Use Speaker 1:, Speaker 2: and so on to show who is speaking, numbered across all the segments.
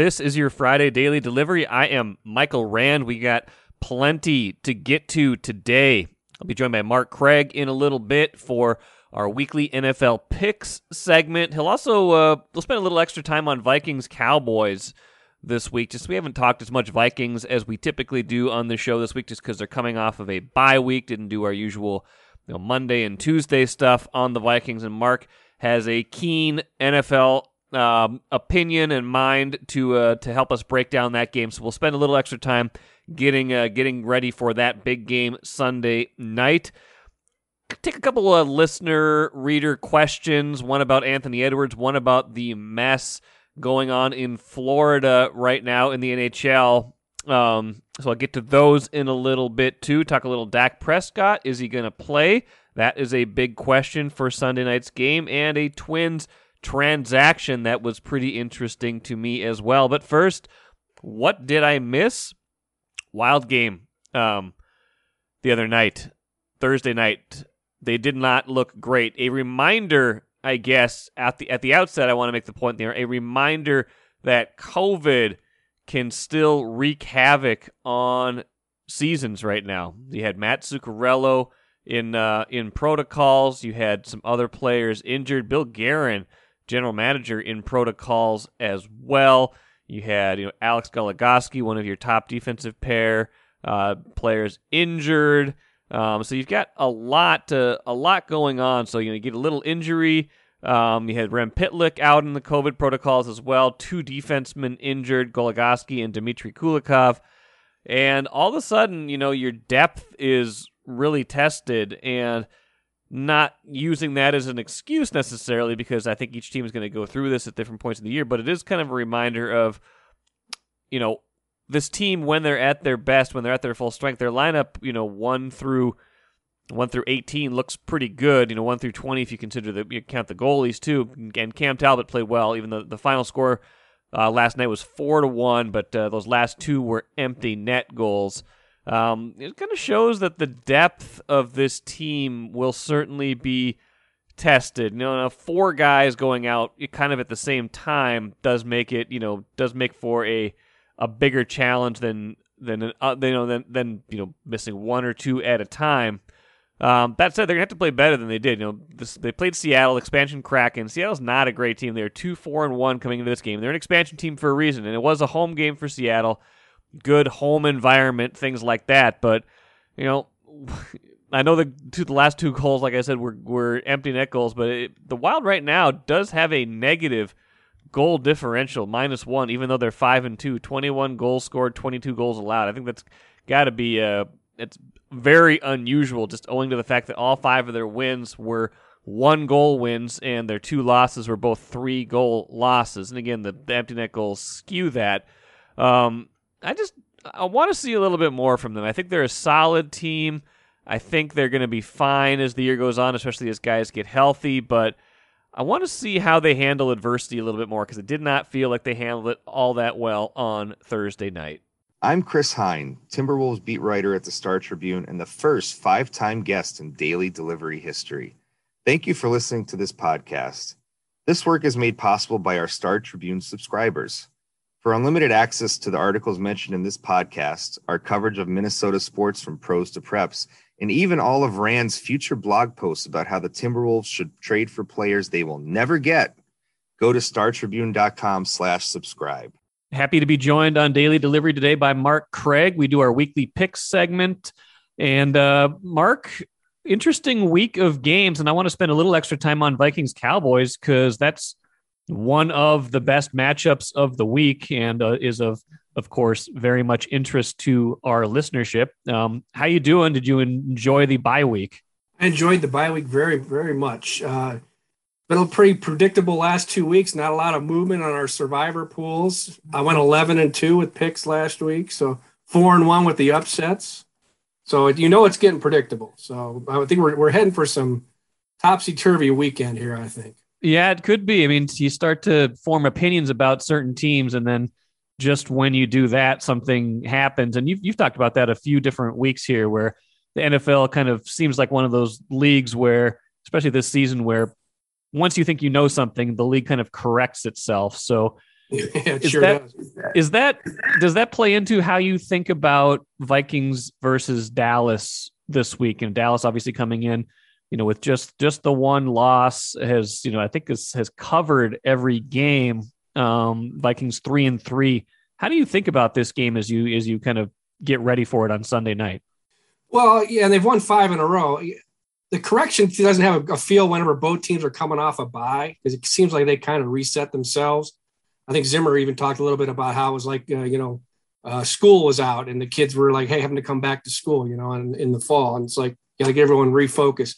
Speaker 1: This is your Friday daily delivery. I am Michael Rand. We got plenty to get to today. I'll be joined by Mark Craig in a little bit for our weekly NFL picks segment. He'll also uh, we'll spend a little extra time on Vikings Cowboys this week. Just we haven't talked as much Vikings as we typically do on the show this week, just because they're coming off of a bye week. Didn't do our usual you know, Monday and Tuesday stuff on the Vikings. And Mark has a keen NFL um, opinion and mind to uh, to help us break down that game. So we'll spend a little extra time getting uh, getting ready for that big game Sunday night. Take a couple of listener reader questions. One about Anthony Edwards. One about the mess going on in Florida right now in the NHL. Um, so I'll get to those in a little bit too. Talk a little Dak Prescott. Is he going to play? That is a big question for Sunday night's game and a Twins transaction that was pretty interesting to me as well. But first, what did I miss? Wild game um, the other night, Thursday night. They did not look great. A reminder, I guess, at the at the outset, I want to make the point there. A reminder that COVID can still wreak havoc on seasons right now. You had Matt Zuccarello in uh, in protocols. You had some other players injured. Bill Guerin general manager in protocols as well. You had you know Alex Goligoski, one of your top defensive pair uh, players, injured. Um, so you've got a lot to, a lot going on. So you know you get a little injury. Um, you had Rem Pitlick out in the COVID protocols as well. Two defensemen injured, Goligoski and Dmitry Kulikov. And all of a sudden, you know, your depth is really tested. And not using that as an excuse necessarily because I think each team is going to go through this at different points of the year, but it is kind of a reminder of, you know, this team when they're at their best, when they're at their full strength, their lineup, you know, one through one through eighteen looks pretty good. You know, one through twenty if you consider the you count the goalies too. And Cam Talbot played well, even though the final score uh, last night was four to one, but uh, those last two were empty net goals. Um, it kind of shows that the depth of this team will certainly be tested. You know, four guys going out kind of at the same time does make it, you know, does make for a a bigger challenge than than uh, you know than than you know missing one or two at a time. Um, that said, they're gonna have to play better than they did. You know, this, they played Seattle, expansion Kraken. Seattle's not a great team. They're two, four, and one coming into this game. They're an expansion team for a reason, and it was a home game for Seattle good home environment, things like that. But you know, I know the two, the last two goals, like I said, were were empty net goals. But it, the Wild right now does have a negative goal differential, minus one, even though they're five and two. Twenty one goals scored, twenty two goals allowed. I think that's got to be uh, it's very unusual, just owing to the fact that all five of their wins were one goal wins and their two losses were both three goal losses. And again, the, the empty net goals skew that. Um, I just I want to see a little bit more from them. I think they're a solid team. I think they're going to be fine as the year goes on, especially as guys get healthy. But I want to see how they handle adversity a little bit more because it did not feel like they handled it all that well on Thursday night.
Speaker 2: I'm Chris Hine, Timberwolves beat writer at the Star Tribune and the first five time guest in daily delivery history. Thank you for listening to this podcast. This work is made possible by our Star Tribune subscribers. For unlimited access to the articles mentioned in this podcast, our coverage of Minnesota sports from pros to preps, and even all of Rand's future blog posts about how the Timberwolves should trade for players they will never get, go to startribune.com slash subscribe.
Speaker 1: Happy to be joined on Daily Delivery today by Mark Craig. We do our weekly picks segment. And uh, Mark, interesting week of games. And I want to spend a little extra time on Vikings Cowboys because that's one of the best matchups of the week and uh, is of of course very much interest to our listenership. Um, how you doing? Did you enjoy the bye week?
Speaker 3: I enjoyed the bye week very very much. Uh, been pretty predictable last two weeks. Not a lot of movement on our survivor pools. I went 11 and 2 with picks last week so 4 and 1 with the upsets. So you know it's getting predictable. So i think we're, we're heading for some topsy-turvy weekend here i think
Speaker 1: yeah, it could be. I mean, you start to form opinions about certain teams, and then just when you do that, something happens. And you've, you've talked about that a few different weeks here, where the NFL kind of seems like one of those leagues where, especially this season, where once you think you know something, the league kind of corrects itself. So
Speaker 3: it
Speaker 1: Is
Speaker 3: sure
Speaker 1: that-
Speaker 3: does.
Speaker 1: Is that does that play into how you think about Vikings versus Dallas this week? And Dallas obviously coming in, you know, with just just the one loss has, you know, I think has has covered every game. Um, Vikings three and three. How do you think about this game as you as you kind of get ready for it on Sunday night?
Speaker 3: Well, yeah, and they've won five in a row. The correction doesn't have a, feel whenever both teams are coming off a bye because it seems like they kind of reset themselves. I think Zimmer even talked a little bit about how it was like, uh, you know, uh, school was out and the kids were like, hey, having to come back to school, you know, in, in the fall. And it's like, got to get everyone refocused.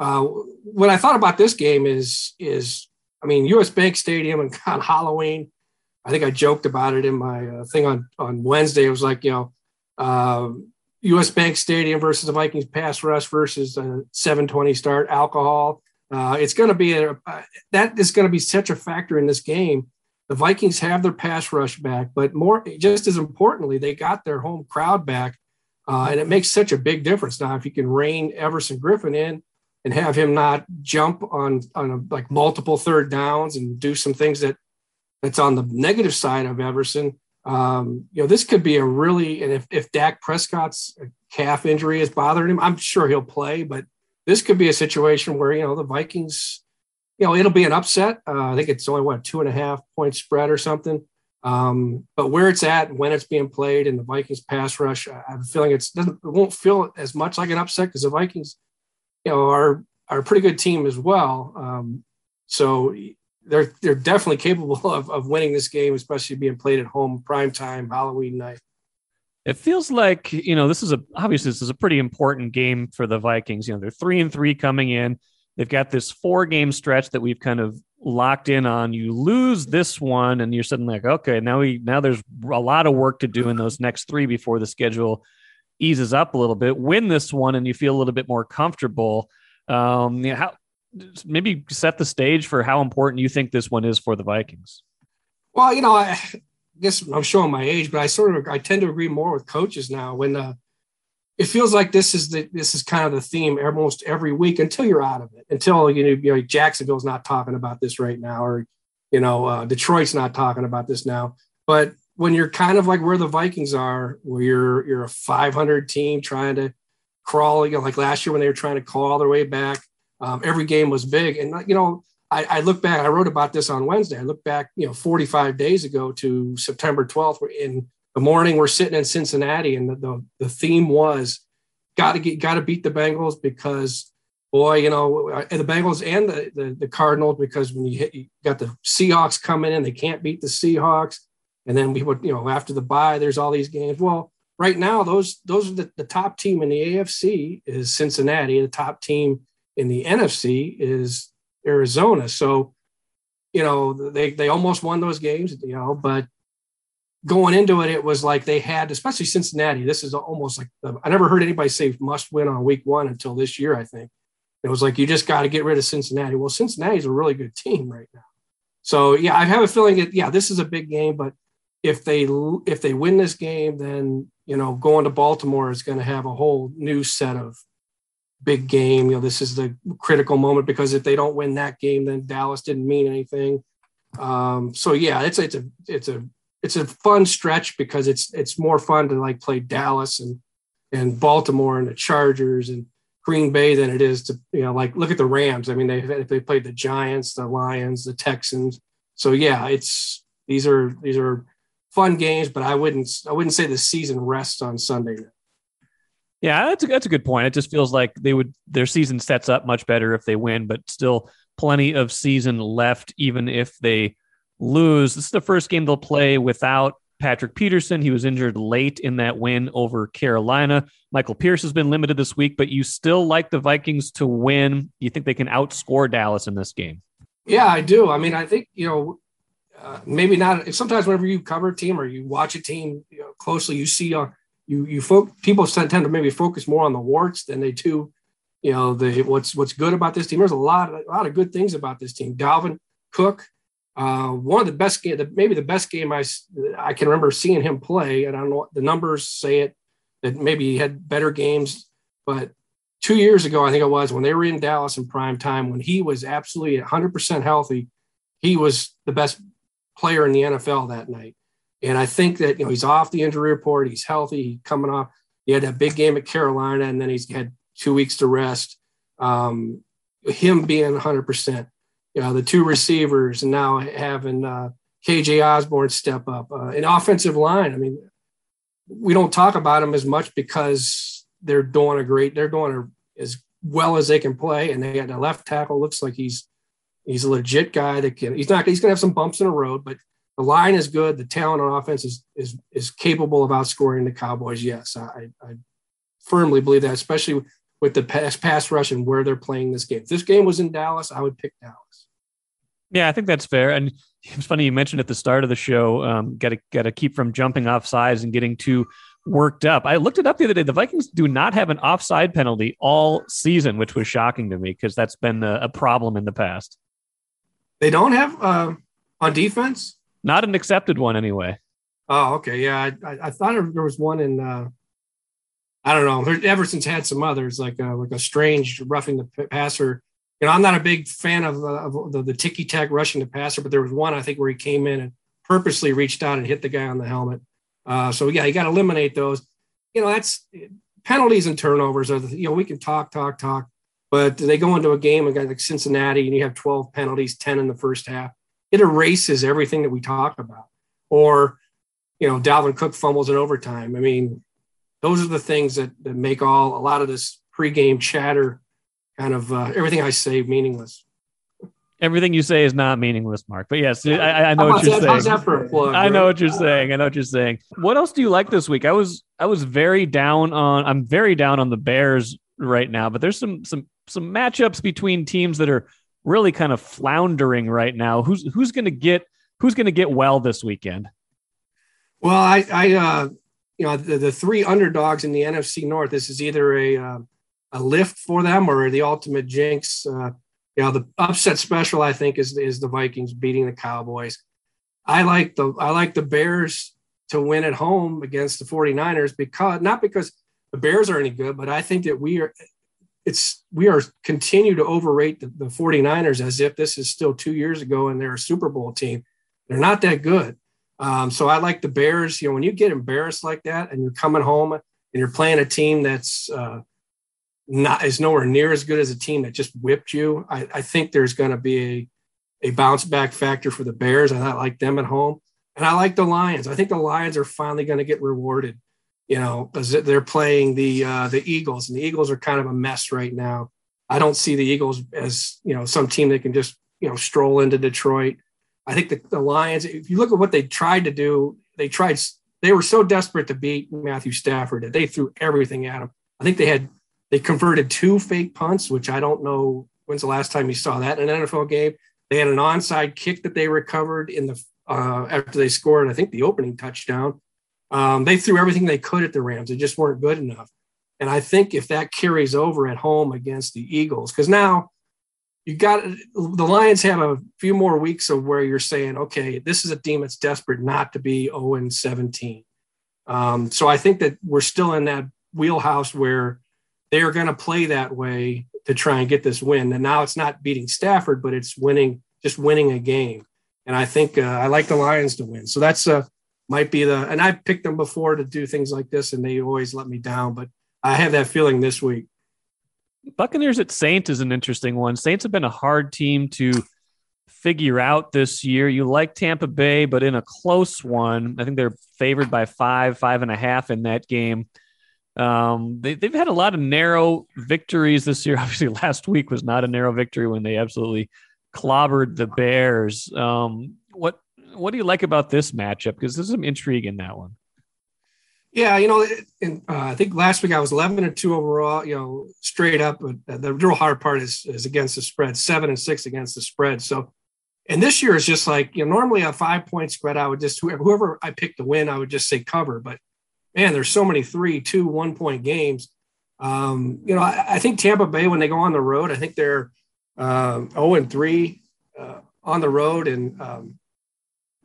Speaker 3: Uh, what I thought about this game is, is I mean, US Bank Stadium and on Halloween, I think I joked about it in my uh, thing on, on Wednesday. It was like, you know, um, U.S. Bank Stadium versus the Vikings pass rush versus a 720 start alcohol. Uh, it's going to be a, uh, that is going to be such a factor in this game. The Vikings have their pass rush back, but more just as importantly, they got their home crowd back, uh, and it makes such a big difference now if you can rein Everson Griffen in and have him not jump on on a, like multiple third downs and do some things that that's on the negative side of Everson um, you know, this could be a really, and if, if Dak Prescott's calf injury is bothering him, I'm sure he'll play, but this could be a situation where, you know, the Vikings, you know, it'll be an upset. Uh, I think it's only what, two and a half point spread or something. Um, but where it's at, when it's being played and the Vikings pass rush, I have a feeling it's doesn't, it won't feel as much like an upset because the Vikings, you know, are, are a pretty good team as well. Um, so they're they're definitely capable of, of winning this game, especially being played at home, prime time, Halloween night.
Speaker 1: It feels like you know this is a obviously this is a pretty important game for the Vikings. You know they're three and three coming in. They've got this four game stretch that we've kind of locked in on. You lose this one, and you're suddenly like, okay, now we now there's a lot of work to do in those next three before the schedule eases up a little bit. Win this one, and you feel a little bit more comfortable. Um, you know, how maybe set the stage for how important you think this one is for the Vikings.
Speaker 3: Well, you know, I guess I'm showing my age, but I sort of I tend to agree more with coaches now when uh, it feels like this is the this is kind of the theme almost every week until you're out of it. Until you know, you know Jacksonville's not talking about this right now, or you know uh, Detroit's not talking about this now. But when you're kind of like where the Vikings are, where you're you're a 500 team trying to crawl, you know, like last year when they were trying to claw their way back, um, every game was big, and you know I, I, look back, I wrote about this on Wednesday. I look back, you know, 45 days ago to September 12th. In the morning, we're sitting in Cincinnati, and the, the, the theme was got to get, got to beat the Bengals because, boy, you know, and the Bengals and the, the, the Cardinals, because when you hit, you got the Seahawks coming in, they can't beat the Seahawks. And then we would, you know, after the bye, there's all these games. Well, right now, those, those are the, the top team in the AFC is Cincinnati. The top team in the NFC is Arizona. So, you know, they they almost won those games, you know, but going into it, it was like they had, especially Cincinnati. This is almost like I never heard anybody say must win on week one until this year. I think it was like you just got to get rid of Cincinnati. Well, Cincinnati's a really good team right now. So yeah, I have a feeling that yeah, this is a big game, but if they if they win this game, then you know going to Baltimore is going to have a whole new set of big game. You know, this is the critical moment because if they don't win that game, then Dallas didn't mean anything. Um, so yeah, it's it's a it's a it's a fun stretch because it's it's more fun to like play Dallas and and Baltimore and the Chargers and Green Bay than it is to you know like look at the Rams. I mean they if they played the Giants, the Lions, the Texans. So yeah, it's these are these are fun games, but I wouldn't I wouldn't say the season rests on Sunday.
Speaker 1: Yeah, that's a, that's a good point. It just feels like they would their season sets up much better if they win, but still plenty of season left even if they lose. This is the first game they'll play without Patrick Peterson. He was injured late in that win over Carolina. Michael Pierce has been limited this week, but you still like the Vikings to win. You think they can outscore Dallas in this game?
Speaker 3: Yeah, I do. I mean, I think, you know, uh, maybe not. Sometimes whenever you cover a team or you watch a team you know, closely, you see uh, you you folk people tend to maybe focus more on the warts than they do, you know, the what's what's good about this team. There's a lot a lot of good things about this team. Dalvin Cook, uh, one of the best game, maybe the best game I I can remember seeing him play. And I don't know the numbers say it that maybe he had better games, but two years ago I think it was when they were in Dallas in prime time when he was absolutely 100 percent healthy, he was the best player in the NFL that night. And I think that you know he's off the injury report. He's healthy. He's coming off. He had that big game at Carolina, and then he's had two weeks to rest. Um, him being 100 percent, you know, the two receivers, and now having uh, KJ Osborn step up, uh, an offensive line. I mean, we don't talk about them as much because they're doing a great. They're doing a, as well as they can play, and they got a left tackle. Looks like he's he's a legit guy that can. He's not. He's gonna have some bumps in the road, but the line is good. The talent on offense is is is capable of outscoring the Cowboys. Yes, I, I firmly believe that, especially with the pass pass rush and where they're playing this game. If this game was in Dallas, I would pick Dallas.
Speaker 1: Yeah, I think that's fair. And it's funny you mentioned at the start of the show, um, got to got to keep from jumping off sides and getting too worked up. I looked it up the other day. The Vikings do not have an offside penalty all season, which was shocking to me because that's been a, a, problem in the past.
Speaker 3: They don't have uh, on defense.
Speaker 1: Not an accepted one, anyway.
Speaker 3: Oh, okay. Yeah, I, I, I thought there was one in. Uh, I don't know. Everson's had some others, like a, like a strange roughing the passer. You know, I'm not a big fan of, uh, of the, the ticky tack rushing the passer, but there was one I think where he came in and purposely reached out and hit the guy on the helmet. Uh, so yeah, you got to eliminate those. You know, that's penalties and turnovers are the, you know we can talk, talk, talk, but they go into a game against like Cincinnati and you have 12 penalties, 10 in the first half it erases everything that we talk about. Or, you know, Dalvin Cook fumbles in overtime. I mean, those are the things that, that make all a lot of this pregame chatter kind of uh, everything I say meaningless.
Speaker 1: Everything you say is not meaningless, Mark. But yes, I, I know what you're
Speaker 3: that?
Speaker 1: saying.
Speaker 3: Plug,
Speaker 1: I know what you're saying. I know what you're saying. What else do you like this week? I was I was very down on. I'm very down on the Bears right now. But there's some some some matchups between teams that are really kind of floundering right now. Who's who's going to get who's going to get well this weekend?
Speaker 3: Well, I, I uh, you know, the, the three underdogs in the NFC North. This is either a uh, a lift for them or the ultimate jinx. Uh, you know, the upset special I think is is the Vikings beating the Cowboys. I like the I like the Bears to win at home against the 49ers because not because the Bears are any good, but I think that we are it's we are continue to overrate the, the 49ers as if this is still two years ago and they're a Super Bowl team. They're not that good. Um, so I like the Bears. You know, when you get embarrassed like that and you're coming home and you're playing a team that's uh, not is nowhere near as good as a team that just whipped you, I, I think there's going to be a, a bounce back factor for the Bears. I like them at home, and I like the Lions. I think the Lions are finally going to get rewarded you know, they're playing the uh, the Eagles, and the Eagles are kind of a mess right now. I don't see the Eagles as you know some team that can just you know stroll into Detroit. I think the, the Lions, if you look at what they tried to do, they tried they were so desperate to beat Matthew Stafford that they threw everything at him. I think they had they converted two fake punts, which I don't know when's the last time you saw that in an NFL game. They had an onside kick that they recovered in the uh, after they scored, I think the opening touchdown. Um, they threw everything they could at the Rams. They just weren't good enough. And I think if that carries over at home against the Eagles, because now you got the Lions have a few more weeks of where you're saying, okay, this is a team that's desperate not to be 0 and 17. Um, so I think that we're still in that wheelhouse where they are going to play that way to try and get this win. And now it's not beating Stafford, but it's winning, just winning a game. And I think uh, I like the Lions to win. So that's a might be the and I've picked them before to do things like this and they always let me down, but I have that feeling this week.
Speaker 1: Buccaneers at Saints is an interesting one. Saints have been a hard team to figure out this year. You like Tampa Bay, but in a close one, I think they're favored by five, five and a half in that game. Um, they, have had a lot of narrow victories this year. Obviously, last week was not a narrow victory when they absolutely clobbered the Bears. Um, what what do you like about this matchup? Because there's some intrigue in that one.
Speaker 3: Yeah, you know, in, uh, I think last week I was 11 and two overall. You know, straight up. But the real hard part is is against the spread, seven and six against the spread. So, and this year is just like you know, normally a five point spread, I would just whoever, whoever I picked to win, I would just say cover. But man, there's so many three, two, one point games. Um, you know, I, I, think Tampa Bay when they go on the road, I think they're uh, 0 and three uh, on the road, and um,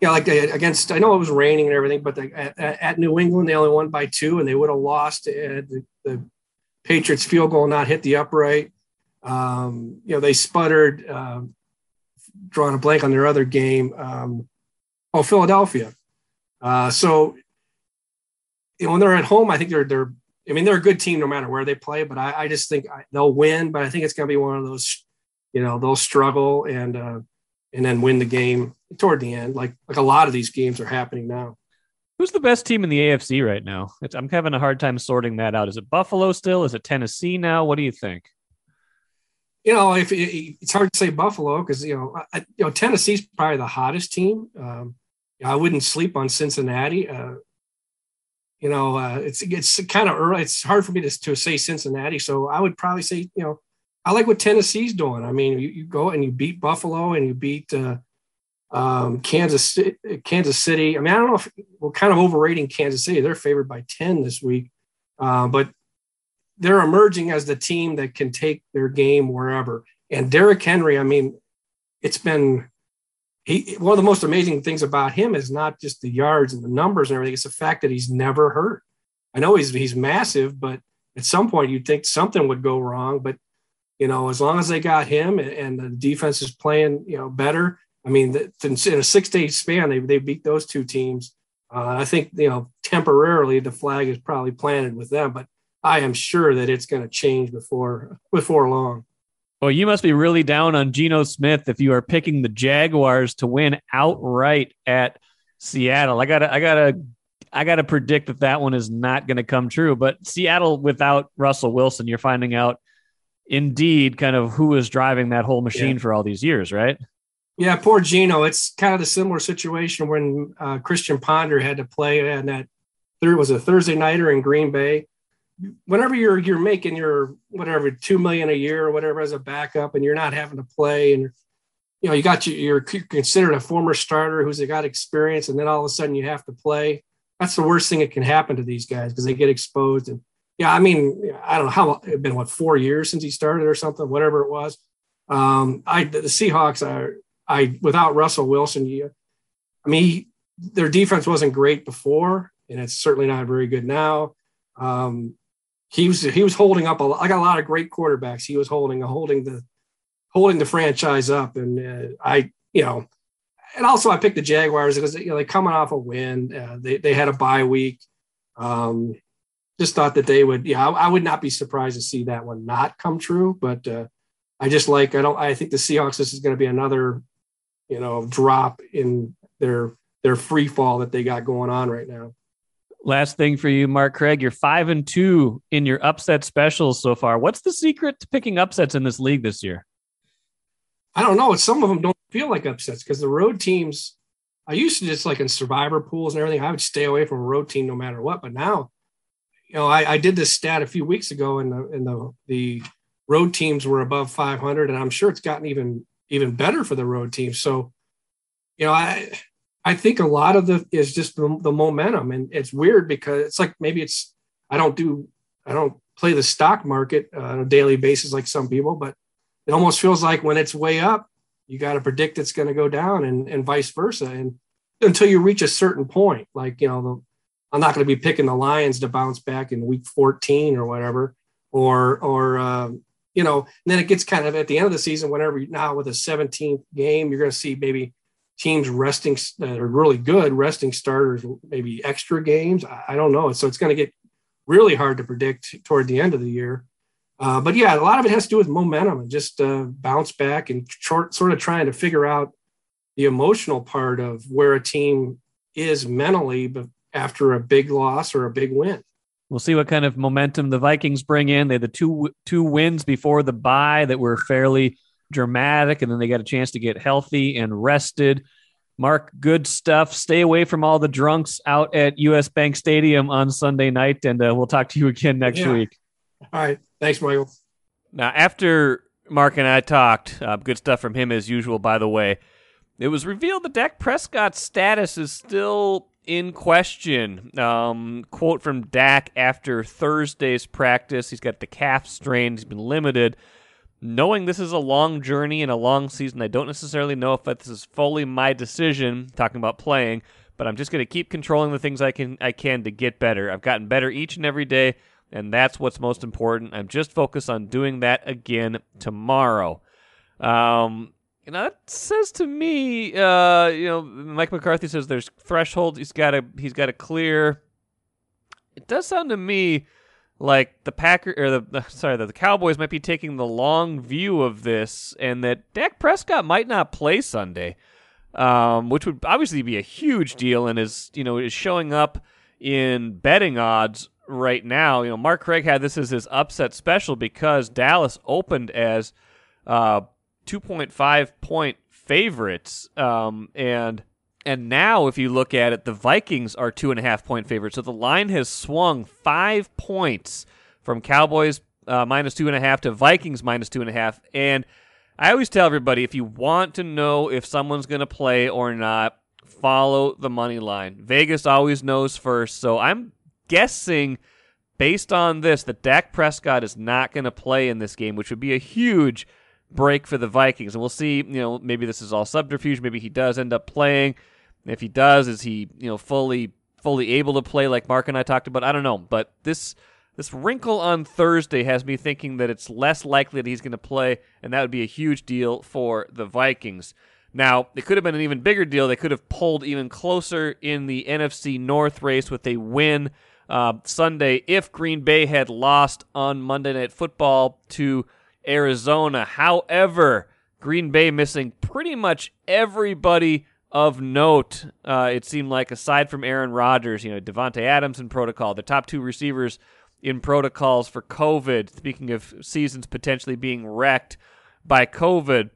Speaker 3: yeah, like they, against, I know it was raining and everything, but they, at, at, New England, they only won by two and they would have lost had the, the, Patriots field goal not hit the upright. Um, you know, they sputtered, uh, drawing a blank on their other game. Um, Oh, Philadelphia. Uh, so you know, when they're at home, I think they're they're. I mean, they're a good team no matter where they play, but I, I just think they'll win. But I think it's going to be one of those, you know, they'll struggle and uh, and then win the game toward the end, like like a lot of these games are happening now.
Speaker 1: Who's the best team in the AFC right now? It's, I'm having a hard time sorting that out. Is it Buffalo still? Is it Tennessee now? What do you think?
Speaker 3: You know, if it's hard to say Buffalo because you know, I, you know, Tennessee's probably the hottest team. Um, I wouldn't sleep on Cincinnati. Uh, you know, uh, it's it's kind of early. It's hard for me to, to say Cincinnati, so I would probably say, you know, I like what Tennessee's doing. I mean, you, you go and you beat Buffalo and you beat uh, um, Kansas Kansas City. I mean, I don't know if we're kind of overrating Kansas City. They're favored by ten this week, uh, but they're emerging as the team that can take their game wherever. And Derrick Henry, I mean, it's been he one of the most amazing things about him is not just the yards and the numbers and everything; it's the fact that he's never hurt. I know he's he's massive, but at some point you'd think something would go wrong. But you know, as long as they got him and the defense is playing, you know, better. I mean, in a six-day span, they they beat those two teams. Uh, I think you know temporarily the flag is probably planted with them, but I am sure that it's going to change before before long.
Speaker 1: Well, you must be really down on Geno Smith if you are picking the Jaguars to win outright at Seattle. I gotta, I gotta, I gotta predict that that one is not going to come true. But Seattle without Russell Wilson, you're finding out indeed kind of who is driving that whole machine yeah. for all these years, right?
Speaker 3: Yeah, poor Geno. It's kind of the similar situation when uh, Christian Ponder had to play and that there was a Thursday nighter in Green Bay whenever you're you're making your whatever two million a year or whatever as a backup, and you're not having to play, and you know you got you, you're considered a former starter who's got experience, and then all of a sudden you have to play. That's the worst thing that can happen to these guys because they get exposed. And yeah, I mean, I don't know how it's been what four years since he started or something, whatever it was. Um, I the Seahawks are I without Russell Wilson, you, I mean, their defense wasn't great before, and it's certainly not very good now. Um, he was he was holding up a I got a lot of great quarterbacks. He was holding holding the holding the franchise up, and uh, I you know, and also I picked the Jaguars because you know they coming off a win. Uh, they they had a bye week. Um, just thought that they would. Yeah, I, I, would not be surprised to see that one not come true. But uh, I just like I don't. I think the Seahawks. This is going to be another you know drop in their their free fall that they got going on right now.
Speaker 1: Last thing for you, Mark Craig. You're five and two in your upset specials so far. What's the secret to picking upsets in this league this year?
Speaker 3: I don't know. Some of them don't feel like upsets because the road teams. I used to just like in survivor pools and everything. I would stay away from a road team no matter what. But now, you know, I, I did this stat a few weeks ago, and the and the the road teams were above 500, and I'm sure it's gotten even even better for the road teams. So, you know, I I think a lot of the is just the, the momentum, and it's weird because it's like maybe it's I don't do I don't play the stock market uh, on a daily basis like some people, but it almost feels like when it's way up, you got to predict it's going to go down, and and vice versa, and until you reach a certain point, like you know, the, I'm not going to be picking the Lions to bounce back in week 14 or whatever, or or uh, you know, And then it gets kind of at the end of the season, whenever now with a 17th game, you're going to see maybe teams resting that are really good, resting starters, maybe extra games. I, I don't know. So it's going to get really hard to predict toward the end of the year. Uh, but yeah, a lot of it has to do with momentum and just uh, bounce back and short, sort of trying to figure out the emotional part of where a team is mentally but after a big loss or a big win.
Speaker 1: We'll see what kind of momentum the Vikings bring in. They had the two two wins before the bye that were fairly dramatic, and then they got a chance to get healthy and rested. Mark, good stuff. Stay away from all the drunks out at US Bank Stadium on Sunday night, and uh, we'll talk to you again next yeah. week.
Speaker 3: All right. Thanks, Michael.
Speaker 1: Now, after Mark and I talked, uh, good stuff from him as usual, by the way. It was revealed that Dak Prescott's status is still in question. Um, quote from Dak after Thursday's practice he's got the calf strain, he's been limited knowing this is a long journey and a long season, I don't necessarily know if this is fully my decision talking about playing, but I'm just going to keep controlling the things I can I can to get better. I've gotten better each and every day, and that's what's most important. I'm just focused on doing that again tomorrow. Um, Know, that says to me, uh, you know, Mike McCarthy says there's threshold he's got to he's got to clear. It does sound to me like the Packer or the, the sorry, the, the Cowboys might be taking the long view of this, and that Dak Prescott might not play Sunday, um, which would obviously be a huge deal, and is you know is showing up in betting odds right now. You know, Mark Craig had this as his upset special because Dallas opened as uh, 2.5 point favorites, um, and and now, if you look at it, the Vikings are two and a half point favorites. So the line has swung five points from Cowboys uh, minus two and a half to Vikings minus two and a half. And I always tell everybody if you want to know if someone's going to play or not, follow the money line. Vegas always knows first. So I'm guessing based on this that Dak Prescott is not going to play in this game, which would be a huge break for the Vikings. And we'll see, you know, maybe this is all subterfuge. Maybe he does end up playing. If he does, is he you know fully fully able to play like Mark and I talked about? I don't know, but this this wrinkle on Thursday has me thinking that it's less likely that he's going to play, and that would be a huge deal for the Vikings. Now, it could have been an even bigger deal. They could have pulled even closer in the NFC North race with a win uh, Sunday if Green Bay had lost on Monday Night Football to Arizona. However, Green Bay missing pretty much everybody of note, uh, it seemed like aside from Aaron Rodgers, you know, Davante Adams in protocol, the top two receivers in protocols for COVID. Speaking of seasons potentially being wrecked by COVID,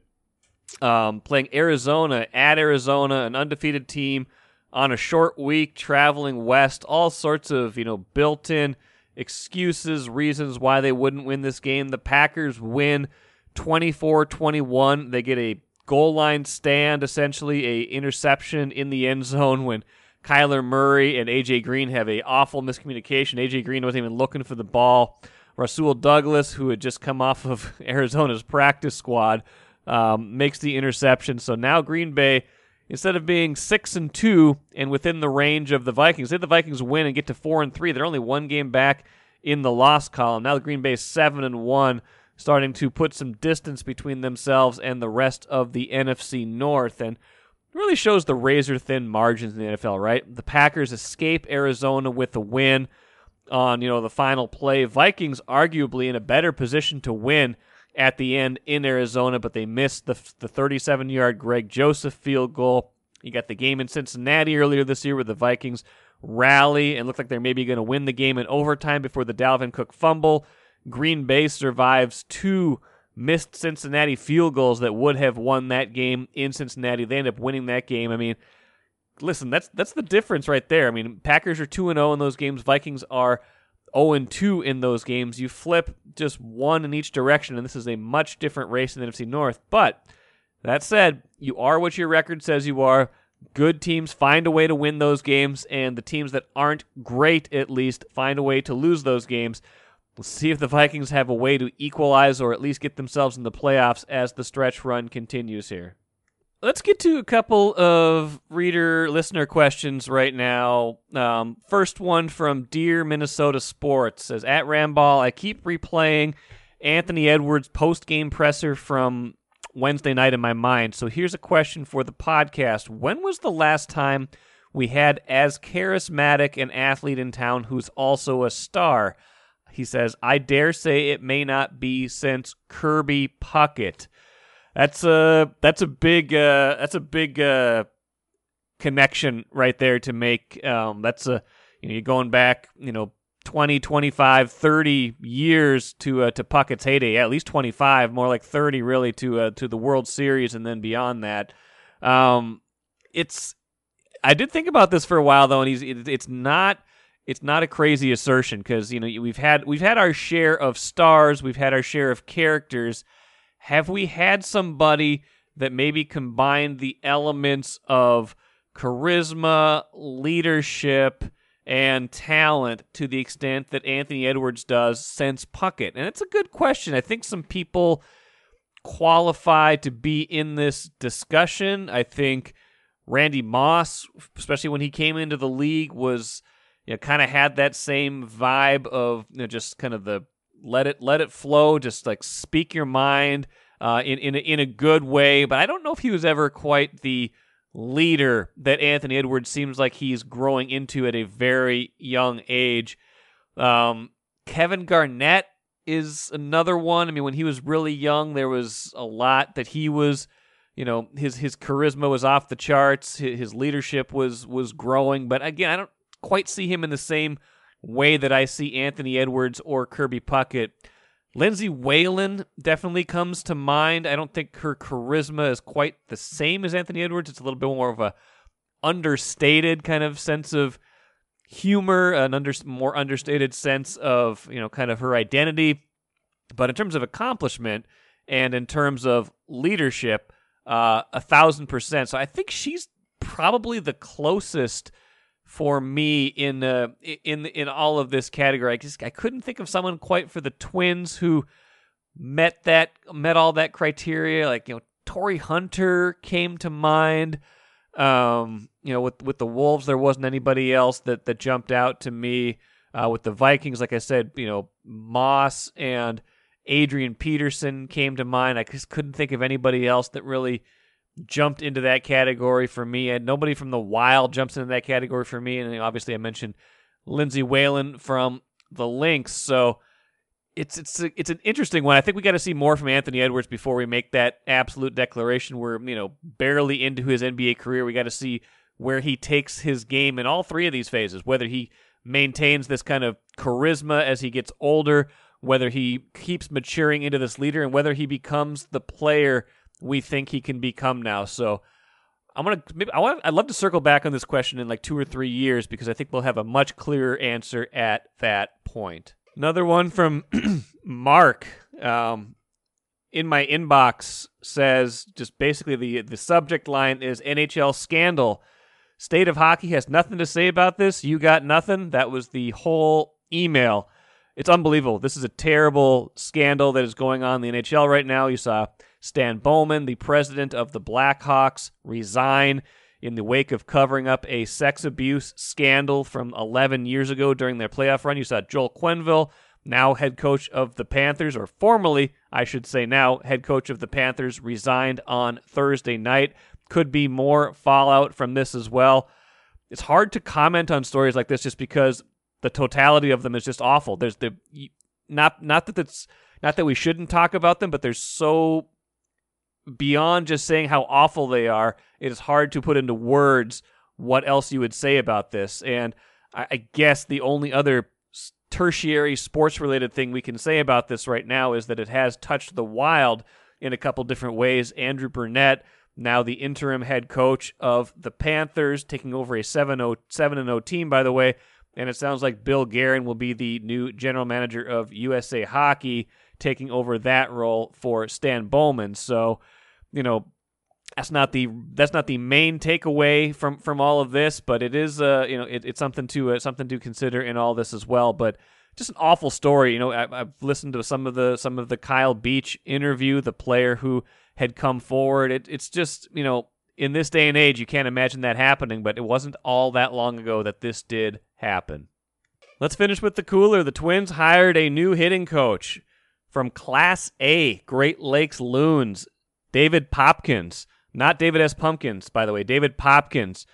Speaker 1: um, playing Arizona at Arizona, an undefeated team on a short week, traveling west, all sorts of you know built-in excuses, reasons why they wouldn't win this game. The Packers win 24-21. They get a goal line stand, essentially a interception in the end zone when Kyler Murray and AJ Green have a awful miscommunication. AJ Green wasn't even looking for the ball. Rasul Douglas, who had just come off of Arizona's practice squad, um, makes the interception. So now Green Bay, instead of being six and two and within the range of the Vikings, if the Vikings win and get to four and three, they're only one game back in the loss column. Now the Green Bay seven and one starting to put some distance between themselves and the rest of the NFC North. And really shows the razor thin margins in the NFL, right? The Packers escape Arizona with a win on, you know, the final play. Vikings arguably in a better position to win at the end in Arizona, but they missed the the 37-yard Greg Joseph field goal. You got the game in Cincinnati earlier this year where the Vikings rally and look like they're maybe going to win the game in overtime before the Dalvin Cook fumble. Green Bay survives two missed Cincinnati field goals that would have won that game in Cincinnati. They end up winning that game. I mean, listen, that's that's the difference right there. I mean, Packers are 2 and 0 in those games. Vikings are 0 and 2 in those games. You flip just one in each direction and this is a much different race in the NFC North. But that said, you are what your record says you are. Good teams find a way to win those games, and the teams that aren't great, at least, find a way to lose those games. We'll see if the Vikings have a way to equalize or at least get themselves in the playoffs as the stretch run continues here. Let's get to a couple of reader listener questions right now. Um, first one from Dear Minnesota Sports says at RandBall, I keep replaying Anthony Edwards post game presser from Wednesday night in my mind. So here's a question for the podcast: When was the last time we had as charismatic an athlete in town who's also a star? He says, I dare say it may not be since Kirby Puckett. That's a that's a big uh, that's a big uh, connection right there to make. Um, that's a you know you're going back you know 20, 25, 30 years to uh, to Puckett's heyday. Yeah, at least 25, more like 30 really to uh, to the World Series and then beyond that. Um, it's I did think about this for a while though, and he's it, it's not it's not a crazy assertion because you know we've had we've had our share of stars, we've had our share of characters. Have we had somebody that maybe combined the elements of charisma, leadership, and talent to the extent that Anthony Edwards does since Puckett? And it's a good question. I think some people qualify to be in this discussion. I think Randy Moss, especially when he came into the league, was you know, kind of had that same vibe of you know, just kind of the let it let it flow, just like speak your mind. uh, in in a, in a good way. But I don't know if he was ever quite the leader that Anthony Edwards seems like he's growing into at a very young age. Um, Kevin Garnett is another one. I mean, when he was really young, there was a lot that he was, you know, his his charisma was off the charts. His, his leadership was was growing. But again, I don't quite see him in the same way that I see Anthony Edwards or Kirby Puckett. Lindsay Whalen definitely comes to mind. I don't think her charisma is quite the same as Anthony Edwards. It's a little bit more of a understated kind of sense of humor, an under, more understated sense of you know kind of her identity. But in terms of accomplishment and in terms of leadership, uh, a thousand percent. So I think she's probably the closest for me in uh, in in all of this category. I just I couldn't think of someone quite for the Twins who met that met all that criteria. Like you know, Torii Hunter came to mind. Um, you know, with with the Wolves, there wasn't anybody else that that jumped out to me. Uh, with the Vikings, like I said, you know, Moss and Adrian Peterson came to mind. I just couldn't think of anybody else that really jumped into that category for me. And nobody from the Wild jumps into that category for me. And obviously, I mentioned Lindsay Whalen from the Lynx. So it's it's a, it's an interesting one. I think we got to see more from Anthony Edwards before we make that absolute declaration. We're you know barely into his NBA career. We got to see where he takes his game in all three of these phases. Whether he maintains this kind of charisma as he gets older, whether he keeps maturing into this leader, and whether he becomes the player we think he can become now. So I'm gonna maybe I want I'd love to circle back on this question in like two or three years because I think we'll have a much clearer answer at that point. Another one from Mark um, in my inbox says just basically the the subject line is NHL scandal. State of hockey has nothing to say about this. You got nothing. That was the whole email. It's unbelievable. This is a terrible scandal that is going on in the NHL right now. You saw Stan Bowman, the president of the Blackhawks, resign in the wake of covering up a sex abuse scandal from 11 years ago during their playoff run. You saw Joel Quenneville, now head coach of the Panthers, or formerly, I should say now, head coach of the Panthers, resigned on Thursday night. Could be more fallout from this as well. It's hard to comment on stories like this just because the totality of them is just awful. There's the not not that it's not that we shouldn't talk about them, but there's so beyond just saying how awful they are, it is hard to put into words what else you would say about this. And I, I guess the only other tertiary sports related thing we can say about this right now is that it has touched the wild in a couple different ways. Andrew Brunette, now the interim head coach of the Panthers, taking over a 7 0 team, by the way. And it sounds like Bill Guerin will be the new general manager of USA Hockey, taking over that role for Stan Bowman. So, you know, that's not the that's not the main takeaway from from all of this, but it is uh you know it, it's something to uh, something to consider in all this as well. But just an awful story. You know, I, have listened to some of the some of the Kyle Beach interview, the player who had come forward. It, it's just you know in this day and age, you can't imagine that happening. But it wasn't all that long ago that this did happen. Let's finish with the cooler. The Twins hired a new hitting coach from Class A, Great Lakes Loons, David Popkins. Not David S. Pumpkins, by the way. David Popkins,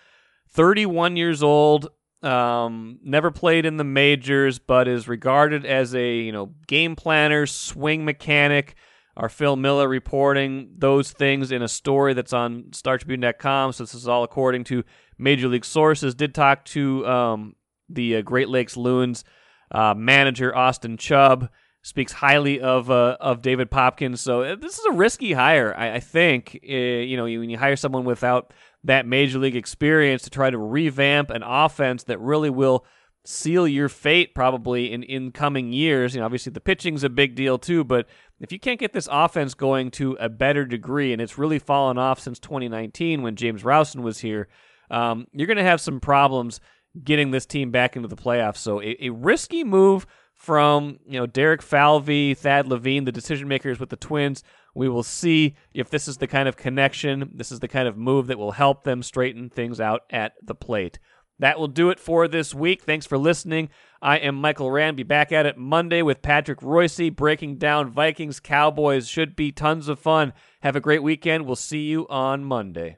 Speaker 1: 31 years old, um, never played in the majors, but is regarded as a you know game planner, swing mechanic. Our Phil Miller reporting those things in a story that's on StarTribune.com. So this is all according to major league sources. Did talk to um, the uh, Great Lakes Loons uh, manager Austin Chubb speaks highly of uh, of David Popkins. So uh, this is a risky hire, I, I think. Uh, you know, when you hire someone without that major league experience to try to revamp an offense that really will seal your fate probably in in coming years. You know, obviously the pitching's a big deal too, but if you can't get this offense going to a better degree, and it's really fallen off since 2019 when James Rowson was here, um, you're going to have some problems getting this team back into the playoffs. So a, a risky move from you know Derek Falvey, Thad Levine, the decision makers with the Twins. We will see if this is the kind of connection, this is the kind of move that will help them straighten things out at the plate. That will do it for this week. Thanks for listening. I am Michael Rand. Be back at it Monday with Patrick Royce breaking down Vikings Cowboys. Should be tons of fun. Have a great weekend. We'll see you on Monday.